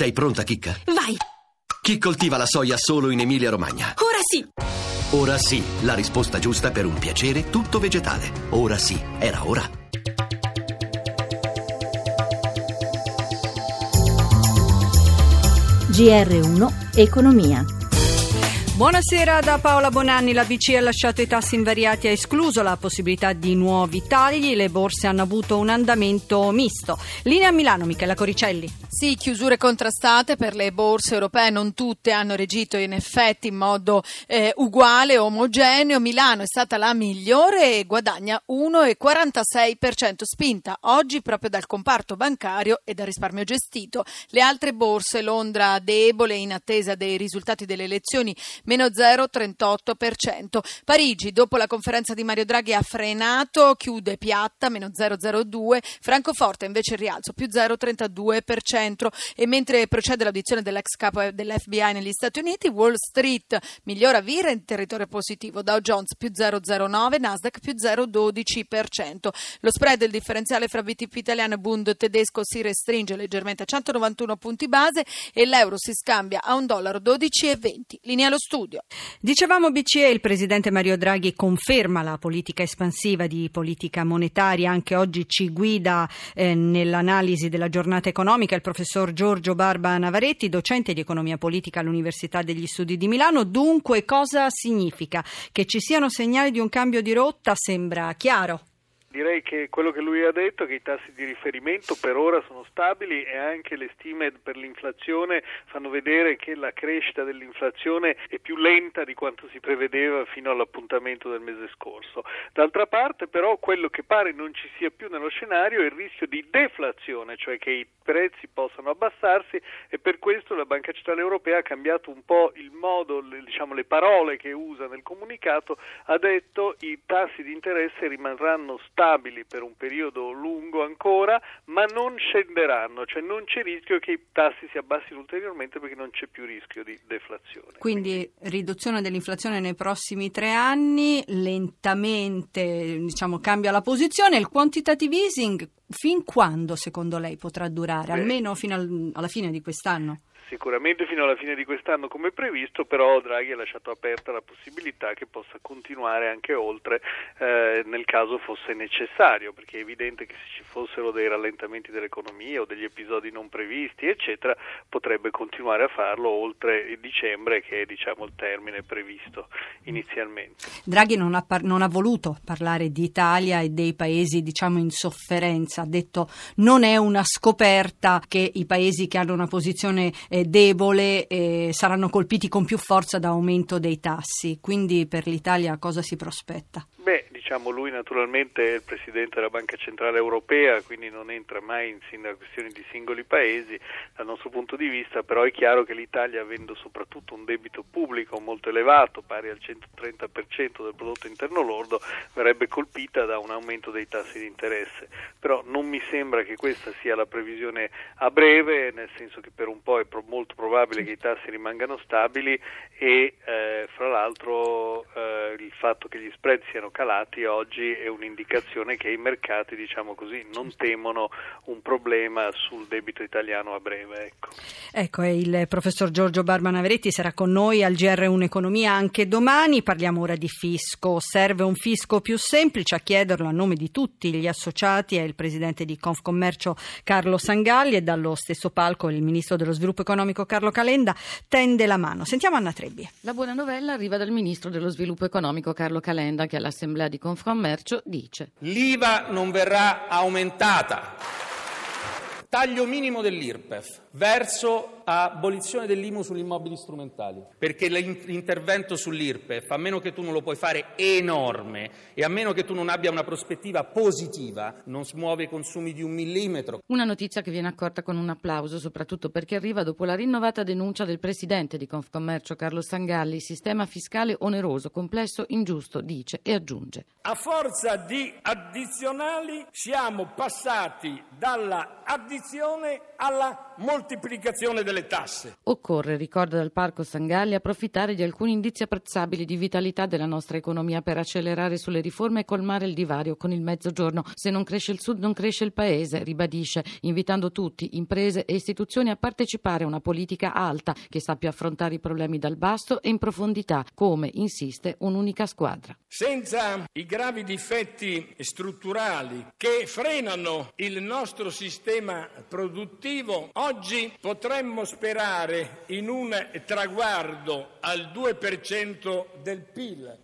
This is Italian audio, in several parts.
Sei pronta, Chicca? Vai! Chi coltiva la soia solo in Emilia-Romagna? Ora sì! Ora sì, la risposta giusta per un piacere tutto vegetale. Ora sì, era ora. GR1 Economia. Buonasera da Paola Bonanni. La BCE ha lasciato i tassi invariati e ha escluso la possibilità di nuovi tagli. Le borse hanno avuto un andamento misto. Linea Milano, Michela Coricelli. Sì, chiusure contrastate per le borse europee, non tutte hanno reagito in effetti in modo eh, uguale, omogeneo. Milano è stata la migliore e guadagna 1,46% spinta oggi proprio dal comparto bancario e dal risparmio gestito. Le altre borse, Londra debole in attesa dei risultati delle elezioni, meno 0,38%. Parigi, dopo la conferenza di Mario Draghi, ha frenato, chiude piatta, meno 0,02%. Francoforte invece rialzo, più 0,32% centro e mentre procede l'audizione dell'ex capo dell'FBI negli Stati Uniti, Wall Street migliora vira in territorio positivo, Dow Jones più 0,09, Nasdaq più 0,12%. Lo spread del differenziale fra BTP italiano e Bund tedesco si restringe leggermente a 191 punti base e l'euro si scambia a 1,12 dollaro 12,20. Linea allo studio. Dicevamo BCE, il presidente Mario Draghi conferma la politica espansiva di politica monetaria, anche oggi ci guida eh, nell'analisi della giornata economica il professor Giorgio Barba Navaretti, docente di economia politica all'Università degli Studi di Milano. Dunque, cosa significa? Che ci siano segnali di un cambio di rotta sembra chiaro. Direi che quello che lui ha detto, che i tassi di riferimento per ora sono stabili e anche le stime per l'inflazione fanno vedere che la crescita dell'inflazione è più lenta di quanto si prevedeva fino all'appuntamento del mese scorso. D'altra parte però quello che pare non ci sia più nello scenario è il rischio di deflazione, cioè che i prezzi possano abbassarsi e per questo la Banca Centrale Europea ha cambiato un po' il modo, diciamo le parole che usa nel comunicato, ha detto i tassi di interesse rimarranno stabili stabili per un periodo lungo ancora, ma non scenderanno, cioè non c'è rischio che i tassi si abbassino ulteriormente perché non c'è più rischio di deflazione. Quindi, riduzione dell'inflazione nei prossimi tre anni, lentamente diciamo, cambia la posizione, il quantitative easing fin quando secondo lei potrà durare? Beh, Almeno fino al, alla fine di quest'anno? sicuramente fino alla fine di quest'anno come previsto, però Draghi ha lasciato aperta la possibilità che possa continuare anche oltre eh, nel caso fosse necessario, perché è evidente che se ci fossero dei rallentamenti dell'economia o degli episodi non previsti, eccetera, potrebbe continuare a farlo oltre dicembre, che è diciamo, il termine previsto inizialmente. Draghi non ha, par- non ha voluto parlare di Italia e dei paesi diciamo, in sofferenza, ha detto non è una scoperta che i paesi che hanno una posizione eh, debole e saranno colpiti con più forza da aumento dei tassi. Quindi per l'Italia cosa si prospetta? Beh, diciamo lui naturalmente è il Presidente della Banca Centrale Europea, quindi non entra mai in questioni di singoli paesi dal nostro punto di vista, però è chiaro che l'Italia avendo soprattutto un debito pubblico molto elevato, pari al 130% del prodotto interno lordo, verrebbe colpita da un aumento dei tassi di interesse. Però non mi sembra che questa sia la previsione a breve, nel senso che per un po' è molto probabile che i tassi rimangano stabili e eh, fra l'altro eh, il fatto che gli spread siano calati oggi è un'indicazione che i mercati, diciamo così, non temono un problema sul debito italiano a breve. Ecco, ecco il professor Giorgio Barbanaveretti sarà con noi al GR1 Economia anche domani. Parliamo ora di fisco. Serve un fisco più semplice. A chiederlo a nome di tutti gli associati è il presidente di Confcommercio Carlo Sangalli e dallo stesso palco il ministro dello sviluppo economico Carlo Calenda tende la mano. Sentiamo Anna Trebbi. La buona novella arriva dal ministro dello sviluppo economico Carlo Calenda che all'assemblea di Confcommercio dice L'IVA non verrà aumentata. Taglio minimo dell'IRPEF verso abolizione dell'IMU sugli immobili strumentali, perché l'intervento sull'IRPEF, a meno che tu non lo puoi fare enorme e a meno che tu non abbia una prospettiva positiva, non smuove i consumi di un millimetro. Una notizia che viene accolta con un applauso, soprattutto perché arriva dopo la rinnovata denuncia del presidente di Confcommercio Carlo Sangalli, sistema fiscale oneroso, complesso, ingiusto, dice e aggiunge. A forza di addizionali siamo passati dalla addizione alla moltiplicazione delle tasse. Occorre, ricorda dal Parco San Galli, approfittare di alcuni indizi apprezzabili di vitalità della nostra economia per accelerare sulle riforme e colmare il divario con il mezzogiorno. Se non cresce il sud non cresce il paese, ribadisce, invitando tutti, imprese e istituzioni a partecipare a una politica alta che sappia affrontare i problemi dal basso e in profondità, come insiste un'unica squadra. Senza i gravi difetti strutturali che frenano il nostro sistema produttivo, oggi potremmo sperare in un traguardo al 2% del PIL.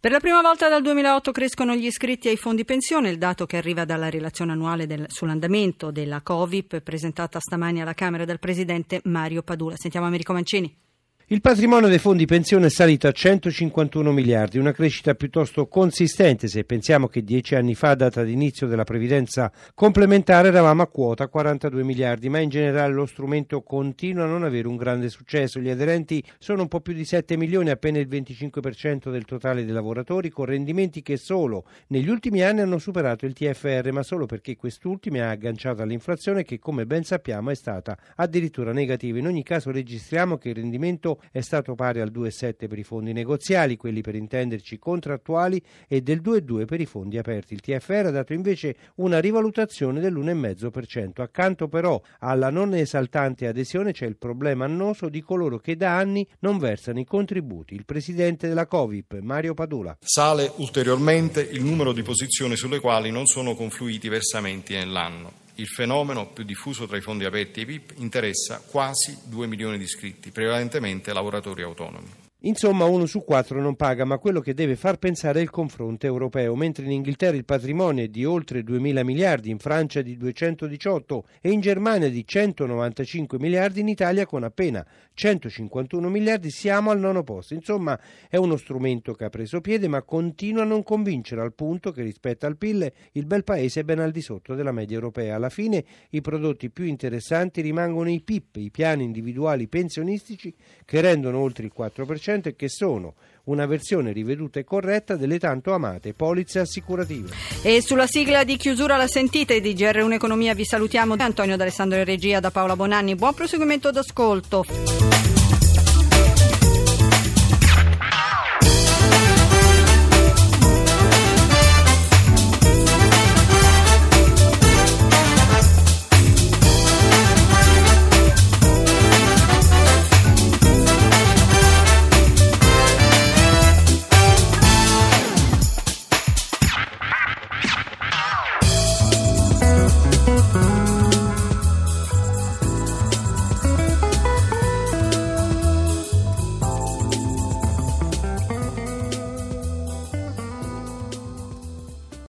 Per la prima volta dal 2008 crescono gli iscritti ai fondi pensione, il dato che arriva dalla relazione annuale del, sull'andamento della Covip presentata stamani alla Camera dal Presidente Mario Padula. Sentiamo Americo Mancini. Il patrimonio dei fondi pensione è salito a 151 miliardi, una crescita piuttosto consistente se pensiamo che dieci anni fa, data d'inizio della previdenza complementare, eravamo a quota 42 miliardi, ma in generale lo strumento continua a non avere un grande successo. Gli aderenti sono un po' più di 7 milioni, appena il 25% del totale dei lavoratori, con rendimenti che solo negli ultimi anni hanno superato il TFR, ma solo perché quest'ultimo ha agganciato all'inflazione che, come ben sappiamo, è stata addirittura negativa. In ogni caso registriamo che il rendimento è stato pari al 2,7 per i fondi negoziali, quelli per intenderci contrattuali, e del 2,2 per i fondi aperti. Il TFR ha dato invece una rivalutazione dell'1,5%. Accanto però alla non esaltante adesione c'è il problema annoso di coloro che da anni non versano i contributi. Il presidente della Covip, Mario Padula. Sale ulteriormente il numero di posizioni sulle quali non sono confluiti versamenti nell'anno. Il fenomeno, più diffuso tra i fondi aperti e i PIP, interessa quasi 2 milioni di iscritti, prevalentemente lavoratori autonomi. Insomma, uno su quattro non paga, ma quello che deve far pensare è il confronto europeo. Mentre in Inghilterra il patrimonio è di oltre 2.000 miliardi, in Francia di 218 e in Germania di 195 miliardi, in Italia con appena 151 miliardi siamo al nono posto. Insomma, è uno strumento che ha preso piede, ma continua a non convincere al punto che rispetto al PIL il bel paese è ben al di sotto della media europea. Alla fine i prodotti più interessanti rimangono i PIP, i piani individuali pensionistici, che rendono oltre il 4% e che sono una versione riveduta e corretta delle tanto amate polizze assicurative. E sulla sigla di chiusura la sentite di GR1 Economia vi salutiamo Antonio D'Alessandro in regia da Paola Bonanni. Buon proseguimento d'ascolto.